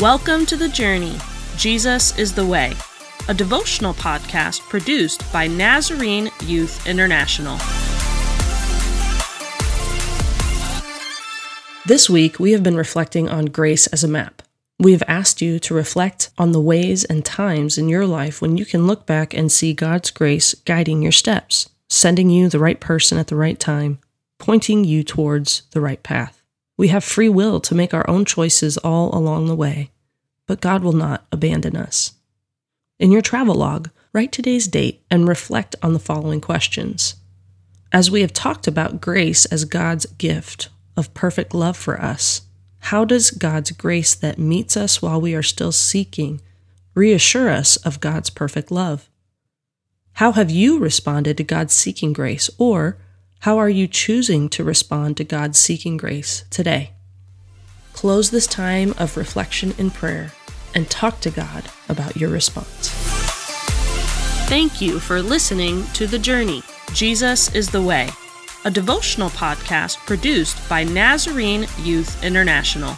Welcome to the journey. Jesus is the way, a devotional podcast produced by Nazarene Youth International. This week, we have been reflecting on grace as a map. We have asked you to reflect on the ways and times in your life when you can look back and see God's grace guiding your steps, sending you the right person at the right time, pointing you towards the right path. We have free will to make our own choices all along the way, but God will not abandon us. In your travel log, write today's date and reflect on the following questions. As we have talked about grace as God's gift of perfect love for us, how does God's grace that meets us while we are still seeking reassure us of God's perfect love? How have you responded to God's seeking grace, or how are you choosing to respond to God's seeking grace today? Close this time of reflection in prayer and talk to God about your response. Thank you for listening to The Journey. Jesus is the Way, a devotional podcast produced by Nazarene Youth International.